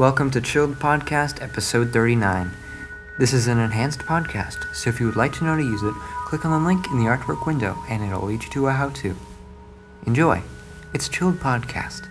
Welcome to Chilled Podcast, episode 39. This is an enhanced podcast, so if you would like to know how to use it, click on the link in the artwork window and it'll lead you to a how to. Enjoy. It's Chilled Podcast.